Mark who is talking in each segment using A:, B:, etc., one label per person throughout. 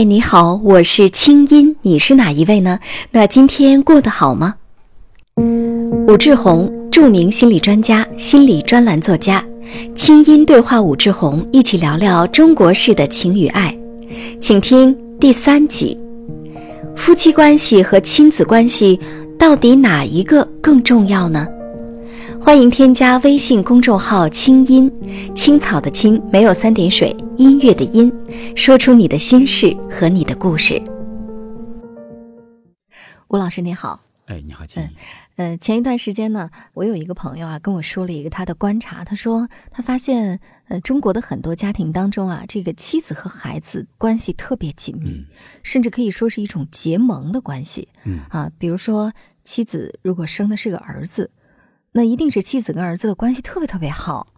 A: 嗨，你好，我是清音，你是哪一位呢？那今天过得好吗？武志红，著名心理专家、心理专栏作家，清音对话武志红，一起聊聊中国式的情与爱，请听第三集：夫妻关系和亲子关系到底哪一个更重要呢？欢迎添加微信公众号“清音青草”的青没有三点水，音乐的音，说出你的心事和你的故事。吴老师你好，
B: 哎，你好，亲。
A: 呃，前一段时间呢，我有一个朋友啊跟我说了一个他的观察，他说他发现呃中国的很多家庭当中啊，这个妻子和孩子关系特别紧密，甚至可以说是一种结盟的关系。
B: 嗯
A: 啊，比如说妻子如果生的是个儿子。那一定是妻子跟儿子的关系特别特别好。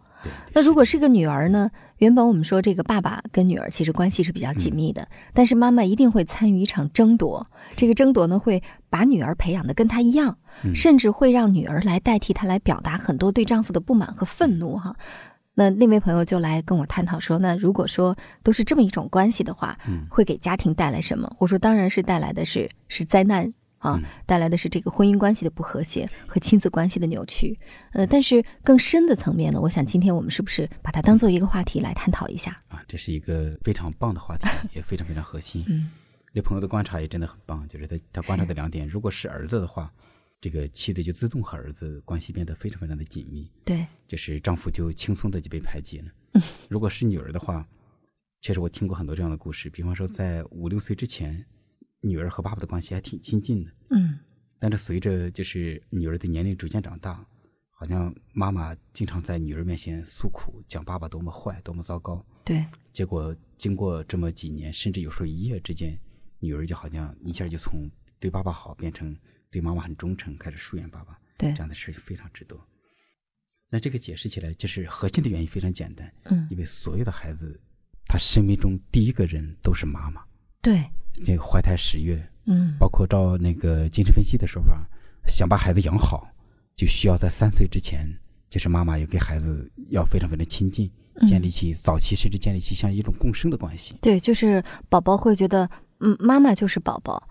A: 那如果是个女儿呢？原本我们说这个爸爸跟女儿其实关系是比较紧密的，但是妈妈一定会参与一场争夺。这个争夺呢，会把女儿培养的跟她一样，甚至会让女儿来代替她来表达很多对丈夫的不满和愤怒。哈，那那位朋友就来跟我探讨说，那如果说都是这么一种关系的话，会给家庭带来什么？我说，当然是带来的是是灾难。啊，带来的是这个婚姻关系的不和谐和亲子关系的扭曲。呃，但是更深的层面呢，我想今天我们是不是把它当做一个话题来探讨一下？
B: 啊，这是一个非常棒的话题，也非常非常核心。
A: 嗯，
B: 这朋友的观察也真的很棒，就是他他观察的两点：如果是儿子的话，这个妻子就自动和儿子关系变得非常非常的紧密。
A: 对，
B: 就是丈夫就轻松的就被排挤了。如果是女儿的话，确实我听过很多这样的故事，比方说在五六岁之前。女儿和爸爸的关系还挺亲近的，
A: 嗯，
B: 但是随着就是女儿的年龄逐渐长大，好像妈妈经常在女儿面前诉苦，讲爸爸多么坏，多么糟糕。
A: 对，
B: 结果经过这么几年，甚至有时候一夜之间，女儿就好像一下就从对爸爸好变成对妈妈很忠诚，开始疏远爸爸。
A: 对，
B: 这样的事非常之多。那这个解释起来，就是核心的原因非常简单，
A: 嗯，
B: 因为所有的孩子，他生命中第一个人都是妈妈。
A: 对。
B: 这个怀胎十月，
A: 嗯，
B: 包括照那个精神分析的说法，想把孩子养好，就需要在三岁之前，就是妈妈要跟孩子要非常非常亲近，建立起早期甚至建立起像一种共生的关系。
A: 对，就是宝宝会觉得，嗯，妈妈就是宝宝，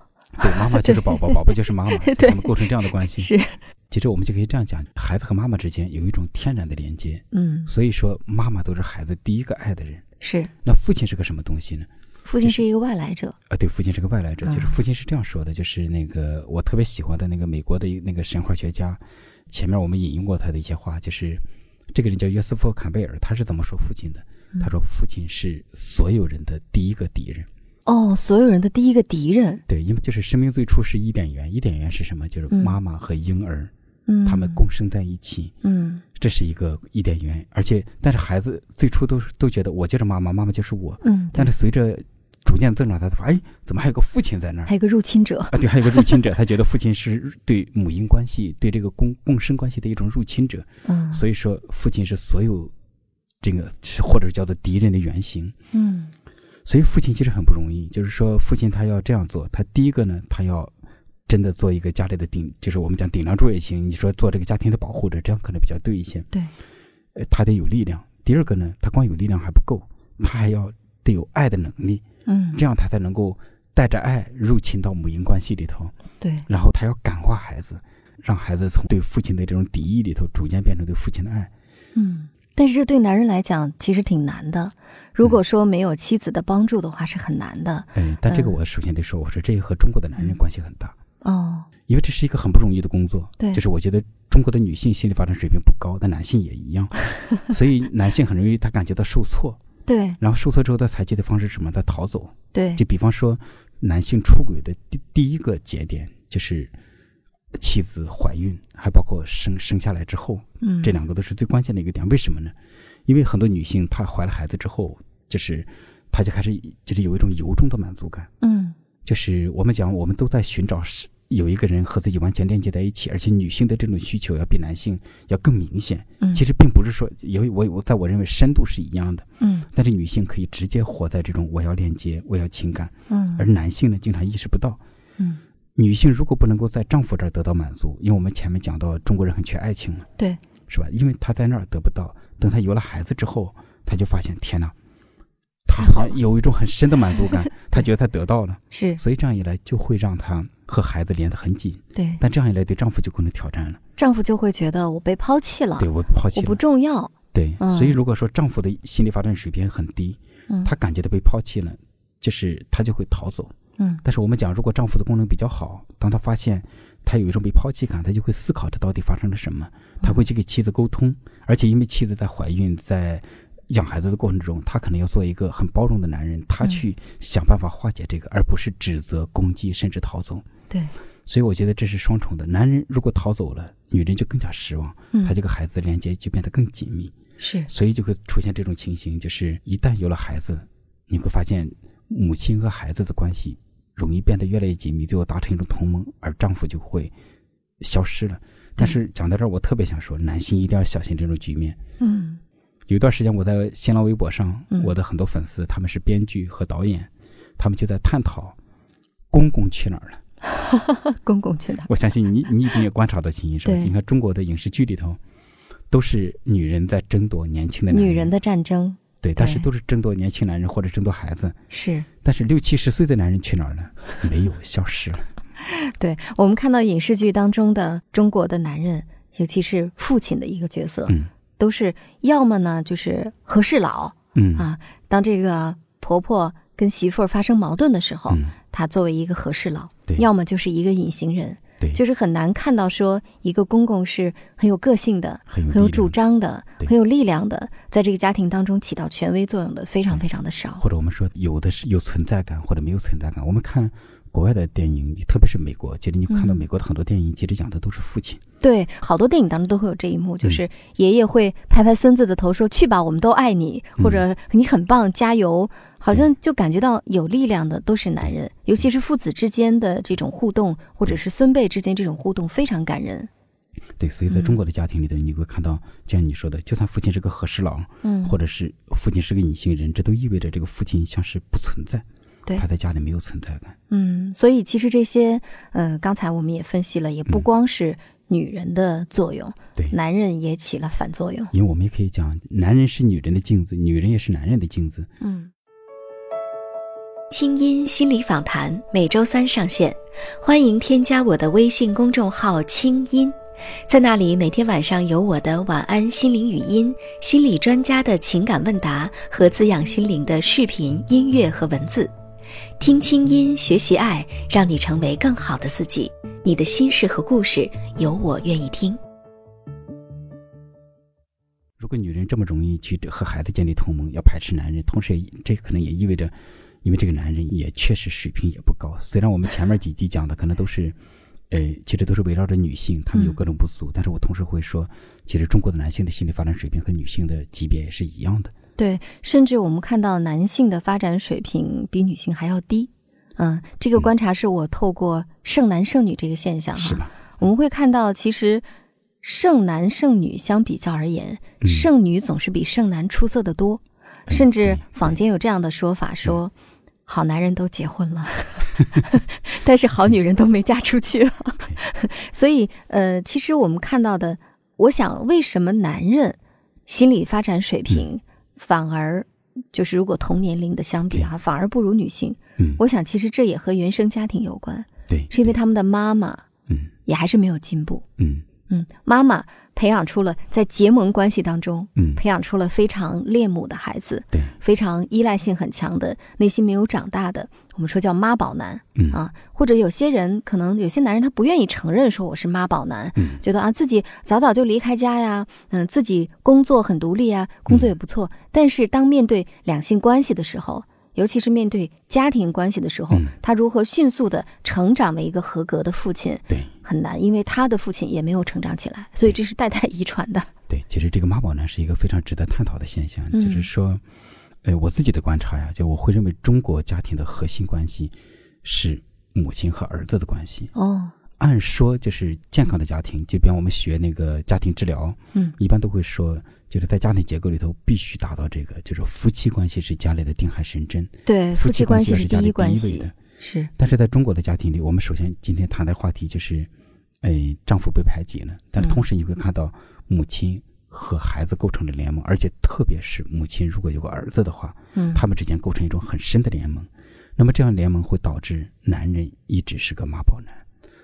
B: 对，妈妈就是宝宝，宝宝就是妈妈，
A: 他
B: 们构成这样的关系。
A: 是，
B: 其实我们就可以这样讲，孩子和妈妈之间有一种天然的连接。
A: 嗯，
B: 所以说妈妈都是孩子第一个爱的人。
A: 是，
B: 那父亲是个什么东西呢？
A: 父亲是一个外来者
B: 啊，对，父亲是个外来者。就是父亲是这样说的，就是那个我特别喜欢的那个美国的那个神话学家，前面我们引用过他的一些话，就是这个人叫约瑟夫·坎贝尔，他是怎么说父亲的？他说父亲是所有人的第一个敌人。
A: 哦，所有人的第一个敌人。
B: 对，因为就是生命最初是伊甸园，伊甸园是什么？就是妈妈和婴儿，
A: 嗯，
B: 他们共生在一起，
A: 嗯，
B: 这是一个伊甸园。而且，但是孩子最初都是都觉得我就是妈妈，妈妈就是我，
A: 嗯，
B: 但是随着逐渐增长，他发现，哎，怎么还有个父亲在那儿？
A: 还有个入侵者
B: 啊！对，还有个入侵者。他觉得父亲是对母婴关系、对这个共共生关系的一种入侵者。
A: 嗯，
B: 所以说，父亲是所有这个，或者叫做敌人的原型。
A: 嗯，
B: 所以父亲其实很不容易。就是说，父亲他要这样做，他第一个呢，他要真的做一个家里的顶，就是我们讲顶梁柱也行。你说做这个家庭的保护者，这样可能比较对一些。
A: 对，
B: 呃，他得有力量。第二个呢，他光有力量还不够，他还要得有爱的能力。
A: 嗯，
B: 这样他才能够带着爱入侵到母婴关系里头。
A: 对，
B: 然后他要感化孩子，让孩子从对父亲的这种敌意里头，逐渐变成对父亲的爱。
A: 嗯，但是这对男人来讲其实挺难的。如果说没有妻子的帮助的话，是很难的。
B: 嗯，但这个我首先得说，我说这和中国的男人关系很大。
A: 哦，
B: 因为这是一个很不容易的工作。
A: 对，
B: 就是我觉得中国的女性心理发展水平不高，但男性也一样，所以男性很容易他感觉到受挫。
A: 对，
B: 然后受挫之后，他采取的方式是什么？他逃走。
A: 对，
B: 就比方说，男性出轨的第第一个节点就是妻子怀孕，还包括生生下来之后，
A: 嗯，
B: 这两个都是最关键的一个点。为什么呢？因为很多女性她怀了孩子之后，就是她就开始就是有一种由衷的满足感。
A: 嗯，
B: 就是我们讲，我们都在寻找是。有一个人和自己完全链接在一起，而且女性的这种需求要比男性要更明显。
A: 嗯，
B: 其实并不是说，因为我我在我认为深度是一样的。
A: 嗯，
B: 但是女性可以直接活在这种我要链接，我要情感。
A: 嗯，
B: 而男性呢，经常意识不到。
A: 嗯，
B: 女性如果不能够在丈夫这儿得到满足，因为我们前面讲到中国人很缺爱情嘛，
A: 对，
B: 是吧？因为她在那儿得不到，等她有了孩子之后，她就发现天哪。他好像有一种很深的满足感，他觉得他得到了，
A: 是，
B: 所以这样一来就会让他和孩子连得很紧。
A: 对，
B: 但这样一来对丈夫就构成挑战了。
A: 丈夫就会觉得我被抛弃了，
B: 对我抛弃，
A: 我不重要。
B: 对，所以如果说丈夫的心理发展水平很低，嗯他感觉到被抛弃了，就是他就会逃走。
A: 嗯，
B: 但是我们讲，如果丈夫的功能比较好，当他发现他有一种被抛弃感，他就会思考这到底发生了什么，他会去跟妻子沟通，而且因为妻子在怀孕，在养孩子的过程中，他可能要做一个很包容的男人，他去想办法化解这个，而不是指责、攻击，甚至逃走。
A: 对，
B: 所以我觉得这是双重的。男人如果逃走了，女人就更加失望，他这个孩子的连接就变得更紧密。
A: 是，
B: 所以就会出现这种情形，就是一旦有了孩子，你会发现母亲和孩子的关系容易变得越来越紧密，最后达成一种同盟，而丈夫就会消失了。但是讲到这儿，我特别想说，男性一定要小心这种局面。
A: 嗯，
B: 有一段时间我在新浪微博上，我的很多粉丝他们是编剧和导演，他们就在探讨公公去哪儿了。
A: 公公去哪儿？
B: 我相信你你一定也观察到情形是吧？你看中国的影视剧里头。都是女人在争夺年轻的男
A: 人，女人的战争，
B: 对，但是都是争夺年轻男人或者争夺孩子，
A: 是。
B: 但是六七十岁的男人去哪儿了？没有，消失了。
A: 对我们看到影视剧当中的中国的男人，尤其是父亲的一个角色，
B: 嗯，
A: 都是要么呢就是和事佬，
B: 嗯
A: 啊，当这个婆婆跟媳妇儿发生矛盾的时候，他作为一个和事佬，要么就是一个隐形人。就是很难看到说一个公公是很有个性的、
B: 很
A: 有主张的、很有力量的，在这个家庭当中起到权威作用的非常非常的少。
B: 或者我们说有的是有存在感，或者没有存在感。我们看国外的电影，特别是美国，其实你看到美国的很多电影，其实讲的都是父亲。
A: 对，好多电影当中都会有这一幕，就是爷爷会拍拍孙子的头说：“去吧，我们都爱你，或者你很棒，加油。”好像就感觉到有力量的都是男人，尤其是父子之间的这种互动，或者是孙辈之间这种互动，非常感人。
B: 对，所以在中国的家庭里头，你会看到，就像你说的，就算父亲是个和事佬，
A: 嗯，
B: 或者是父亲是个隐形人，这都意味着这个父亲像是不存在，
A: 对，
B: 他在家里没有存在感。
A: 嗯，所以其实这些，呃，刚才我们也分析了，也不光是女人的作用，
B: 对，
A: 男人也起了反作用。
B: 因为我们也可以讲，男人是女人的镜子，女人也是男人的镜子。
A: 嗯。
C: 清音心理访谈每周三上线，欢迎添加我的微信公众号“清音”，在那里每天晚上有我的晚安心灵语音、心理专家的情感问答和滋养心灵的视频、音乐和文字。听清音，学习爱，让你成为更好的自己。你的心事和故事，有我愿意听。
B: 如果女人这么容易去和孩子建立同盟，要排斥男人，同时也这可能也意味着。因为这个男人也确实水平也不高，虽然我们前面几集讲的可能都是，呃，其实都是围绕着女性，他们有各种不足，但是我同时会说，其实中国的男性的心理发展水平和女性的级别也是一样的。
A: 对，甚至我们看到男性的发展水平比女性还要低。嗯，这个观察是我透过剩男剩女这个现象
B: 是吧？
A: 我们会看到，其实剩男剩女相比较而言，剩女总是比剩男出色的多，甚至坊间有这样的说法说。好男人都结婚了，但是好女人都没嫁出去。所以，呃，其实我们看到的，我想，为什么男人心理发展水平反而就是如果同年龄的相比啊，反而不如女性？
B: 嗯，
A: 我想其实这也和原生家庭有关。
B: 对，
A: 是因为他们的妈妈，
B: 嗯，
A: 也还是没有进步。
B: 嗯
A: 嗯，妈妈。培养出了在结盟关系当中，
B: 嗯，
A: 培养出了非常恋母的孩子，
B: 对，
A: 非常依赖性很强的，内心没有长大的，我们说叫妈宝男，
B: 嗯
A: 啊，或者有些人可能有些男人他不愿意承认说我是妈宝男，
B: 嗯，
A: 觉得啊自己早早就离开家呀，嗯，自己工作很独立啊，工作也不错，但是当面对两性关系的时候。尤其是面对家庭关系的时候，他如何迅速的成长为一个合格的父亲？
B: 对，
A: 很难，因为他的父亲也没有成长起来，所以这是代代遗传的。
B: 对，其实这个妈宝男是一个非常值得探讨的现象，就是说，呃，我自己的观察呀，就我会认为中国家庭的核心关系是母亲和儿子的关系。
A: 哦。
B: 按说就是健康的家庭，就比方我们学那个家庭治疗，
A: 嗯，
B: 一般都会说，就是在家庭结构里头必须达到这个，就是夫妻关系是家里的定海神针，
A: 对，
B: 夫
A: 妻关
B: 系
A: 是第
B: 一
A: 关系
B: 的，
A: 是。
B: 但是在中国的家庭里，我们首先今天谈的话题就是，哎，丈夫被排挤了，但是同时你会看到母亲和孩子构成了联盟，而且特别是母亲如果有个儿子的话，
A: 嗯，
B: 他们之间构成一种很深的联盟。那么这样联盟会导致男人一直是个妈宝男，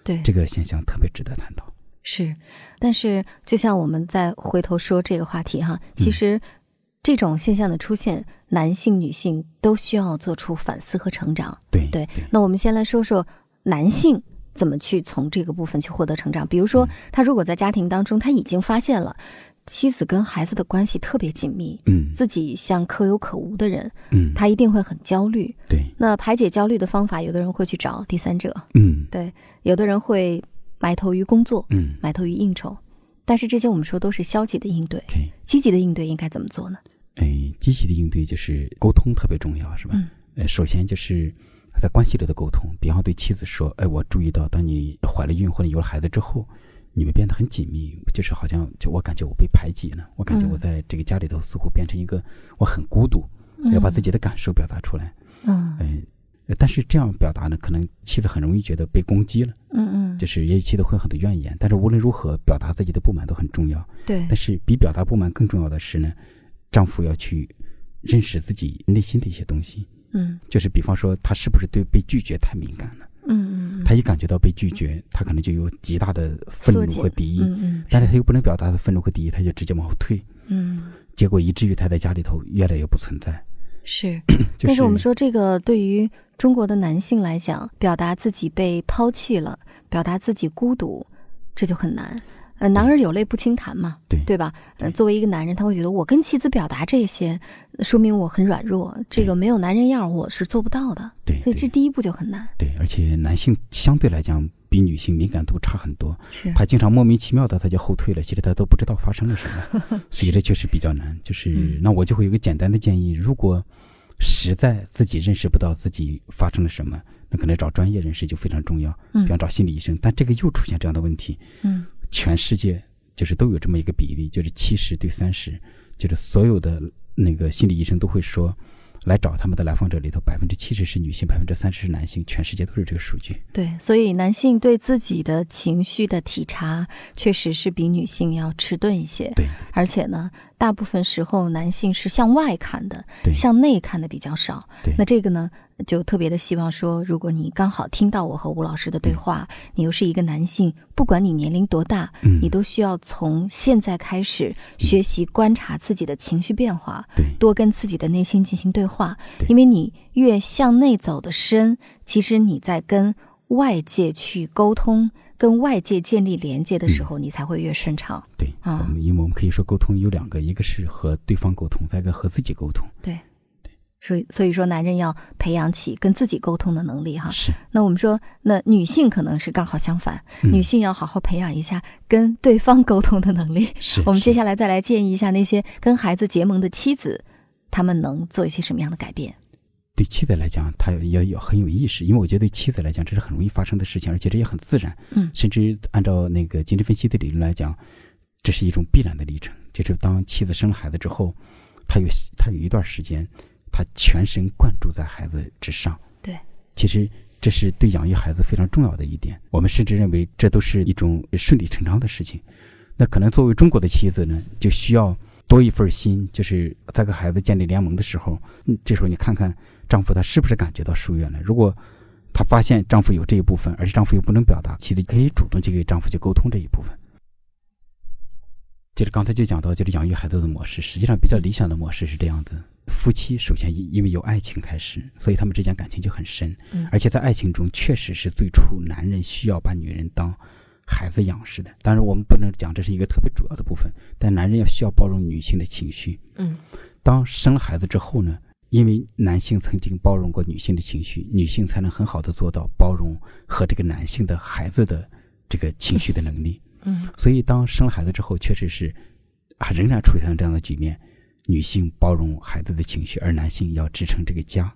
A: 对
B: 这个现象特别值得探讨。
A: 是，但是就像我们再回头说这个话题哈，其实这种现象的出现，男性、女性都需要做出反思和成长。
B: 对
A: 对，那我们先来说说男性怎么去从这个部分去获得成长。比如说，他如果在家庭当中，他已经发现了妻子跟孩子的关系特别紧密，
B: 嗯，
A: 自己像可有可无的人，
B: 嗯，
A: 他一定会很焦虑。
B: 对，
A: 那排解焦虑的方法，有的人会去找第三者，
B: 嗯，
A: 对，有的人会埋头于工作，
B: 嗯，
A: 埋头于应酬。但是这些我们说都是消极的应对，积极的应对应该怎么做呢？
B: 哎，积极的应对就是沟通特别重要，是吧？
A: 嗯。
B: 呃，首先就是在关系里的沟通，比方对妻子说：“哎，我注意到，当你怀了孕或者有了孩子之后，你们变得很紧密，就是好像就我感觉我被排挤了，我感觉我在这个家里头似乎变成一个我很孤独，要把自己的感受表达出来。”
A: 嗯。
B: 嗯。但是这样表达呢，可能妻子很容易觉得被攻击了，
A: 嗯嗯，
B: 就是也许妻子会有很多怨言。但是无论如何，表达自己的不满都很重要。
A: 对。
B: 但是比表达不满更重要的是呢，丈夫要去认识自己内心的一些东西。
A: 嗯。
B: 就是比方说，他是不是对被拒绝太敏感了？他一感觉到被拒绝，他可能就有极大的愤怒和敌意。但是他又不能表达的愤怒和敌意，他就直接往后退。
A: 嗯。
B: 结果以至于他在家里头越来越不存在。
A: 是。
B: 但
A: 是我们说这个对于。中国的男性来讲，表达自己被抛弃了，表达自己孤独，这就很难。呃，男儿有泪不轻弹嘛，
B: 对
A: 对吧？呃，作为一个男人，他会觉得我跟妻子表达这些，说明我很软弱，这个没有男人样，我是做不到的。
B: 对，
A: 所以这第一步就很难。
B: 对，而且男性相对来讲比女性敏感度差很多，
A: 是
B: 他经常莫名其妙的他就后退了，其实他都不知道发生了什么，所以这确实比较难。就是那我就会有一个简单的建议，如果。实在自己认识不到自己发生了什么，那可能找专业人士就非常重要，比方找心理医生。但这个又出现这样的问题，
A: 嗯，
B: 全世界就是都有这么一个比例，就是七十对三十，就是所有的那个心理医生都会说。来找他们的来访者里头，百分之七十是女性，百分之三十是男性，全世界都是这个数据。
A: 对，所以男性对自己的情绪的体察，确实是比女性要迟钝一些。
B: 对，
A: 而且呢，大部分时候男性是向外看的，向内看的比较少。
B: 对，
A: 那这个呢？就特别的希望说，如果你刚好听到我和吴老师的对话，你又是一个男性，不管你年龄多大，你都需要从现在开始学习观察自己的情绪变化，多跟自己的内心进行对话。因为你越向内走的深，其实你在跟外界去沟通、跟外界建立连接的时候，你才会越顺畅。
B: 对啊，因为我们可以说沟通有两个，一个是和对方沟通，再一个和自己沟通。
A: 对。所以，所以说，男人要培养起跟自己沟通的能力，哈。
B: 是。
A: 那我们说，那女性可能是刚好相反，女性要好好培养一下跟对方沟通的能力。
B: 是。
A: 我们接下来再来建议一下那些跟孩子结盟的妻子，他们能做一些什么样的改变？
B: 对妻子来讲，她要有很有意识，因为我觉得对妻子来讲，这是很容易发生的事情，而且这也很自然。
A: 嗯。
B: 甚至按照那个精神分析的理论来讲，这是一种必然的历程，就是当妻子生了孩子之后，她有她有一段时间。他全神贯注在孩子之上，
A: 对，
B: 其实这是对养育孩子非常重要的一点。我们甚至认为这都是一种顺理成章的事情。那可能作为中国的妻子呢，就需要多一份心，就是在跟孩子建立联盟的时候，嗯，这时候你看看丈夫他是不是感觉到疏远了。如果他发现丈夫有这一部分，而且丈夫又不能表达，妻子可以主动去给丈夫去沟通这一部分。就是刚才就讲到，就是养育孩子的模式，实际上比较理想的模式是这样子。夫妻首先因因为有爱情开始，所以他们之间感情就很深。
A: 嗯，
B: 而且在爱情中，确实是最初男人需要把女人当孩子养似的。当然，我们不能讲这是一个特别主要的部分，但男人要需要包容女性的情绪。
A: 嗯，
B: 当生了孩子之后呢，因为男性曾经包容过女性的情绪，女性才能很好的做到包容和这个男性的孩子的这个情绪的能力。
A: 嗯，
B: 所以当生了孩子之后，确实是啊，仍然出现了这样的局面。女性包容孩子的情绪，而男性要支撑这个家，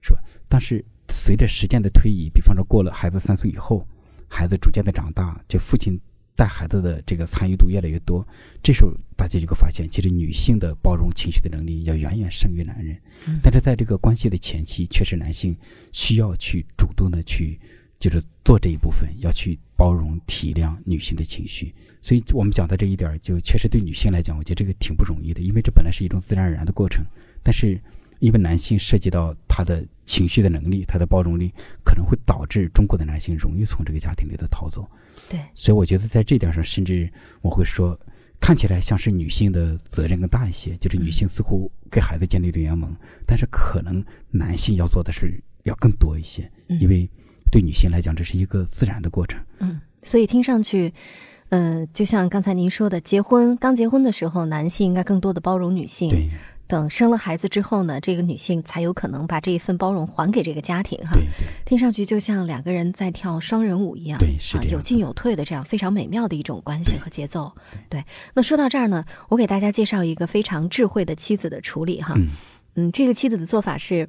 B: 是吧？但是随着时间的推移，比方说过了孩子三岁以后，孩子逐渐的长大，就父亲带孩子的这个参与度越来越多，这时候大家就会发现，其实女性的包容情绪的能力要远远胜于男人。但是在这个关系的前期，确实男性需要去主动的去就是做这一部分，要去包容体谅女性的情绪。所以我们讲到这一点，就确实对女性来讲，我觉得这个挺不容易的，因为这本来是一种自然而然的过程。但是因为男性涉及到他的情绪的能力，他的包容力，可能会导致中国的男性容易从这个家庭里头逃走。
A: 对，
B: 所以我觉得在这点上，甚至我会说，看起来像是女性的责任更大一些，就是女性似乎给孩子建立了联盟，但是可能男性要做的是要更多一些，因为对女性来讲，这是一个自然的过程。
A: 嗯，所以听上去。嗯，就像刚才您说的，结婚刚结婚的时候，男性应该更多的包容女性。
B: 对。
A: 等生了孩子之后呢，这个女性才有可能把这一份包容还给这个家庭。哈。
B: 对对。
A: 听上去就像两个人在跳双人舞一样。
B: 对，是
A: 有进有退的这样非常美妙的一种关系和节奏。对。那说到这儿呢，我给大家介绍一个非常智慧的妻子的处理哈。
B: 嗯。
A: 嗯，这个妻子的做法是，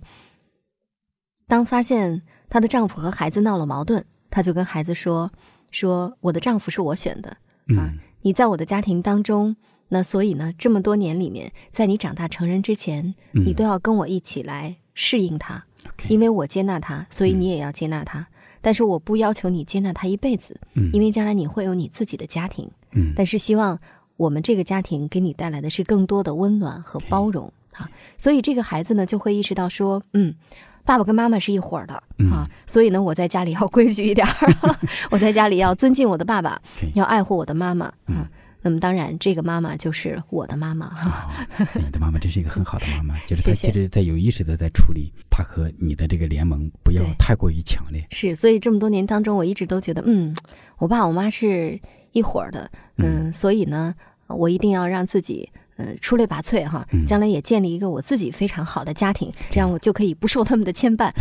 A: 当发现她的丈夫和孩子闹了矛盾，她就跟孩子说。说我的丈夫是我选的啊，你在我的家庭当中，那所以呢，这么多年里面，在你长大成人之前，你都要跟我一起来适应他，因为我接纳他，所以你也要接纳他。但是我不要求你接纳他一辈子，因为将来你会有你自己的家庭。但是希望我们这个家庭给你带来的是更多的温暖和包容啊。所以这个孩子呢，就会意识到说，嗯。爸爸跟妈妈是一伙儿的啊，所以呢，我在家里要规矩一点儿，我在家里要尊敬我的爸爸，要爱护我的妈妈啊。那么当然，这个妈妈就是我的妈妈哈。
B: 你的妈妈真是一个很好的妈妈，就是她其实在有意识的在处理她和你的这个联盟，不要太过于强烈。
A: 是，所以这么多年当中，我一直都觉得，嗯，我爸我妈是一伙儿的，嗯，所以呢，我一定要让自己。呃，出类拔萃哈，将来也建立一个我自己非常好的家庭，这样我就可以不受他们的牵绊。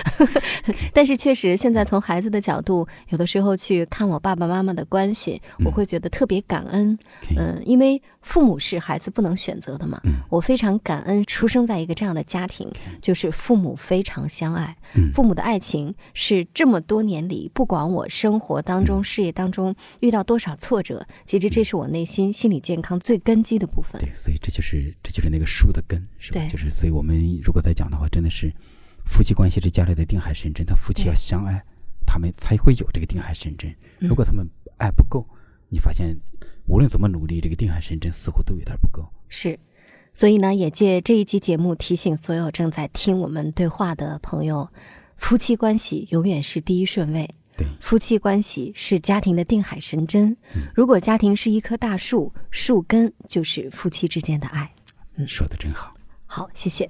A: 但是确实，现在从孩子的角度，有的时候去看我爸爸妈妈的关系，我会觉得特别感恩。嗯，因为。父母是孩子不能选择的嘛？我非常感恩出生在一个这样的家庭，就是父母非常相爱。父母的爱情是这么多年里，不管我生活当中、事业当中遇到多少挫折，其实这是我内心心理健康最根基的部分。
B: 对，所以这就是这就是那个树的根，是吧？就是所以我们如果再讲的话，真的是夫妻关系是家里的定海神针，他夫妻要相爱，他们才会有这个定海神针。如果他们爱不够，你发现。无论怎么努力，这个定海神针似乎都有点不够。
A: 是，所以呢，也借这一期节目提醒所有正在听我们对话的朋友：夫妻关系永远是第一顺位。
B: 对，
A: 夫妻关系是家庭的定海神针。如果家庭是一棵大树，树根就是夫妻之间的爱。
B: 嗯，说的真好。
A: 好，谢谢。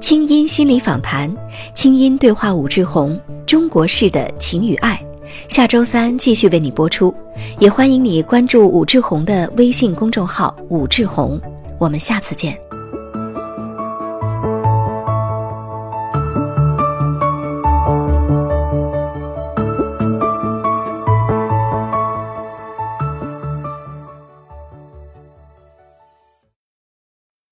C: 清音心理访谈，清音对话武志红，中国式的情与爱。下周三继续为你播出，也欢迎你关注武志红的微信公众号“武志红”，我们下次见。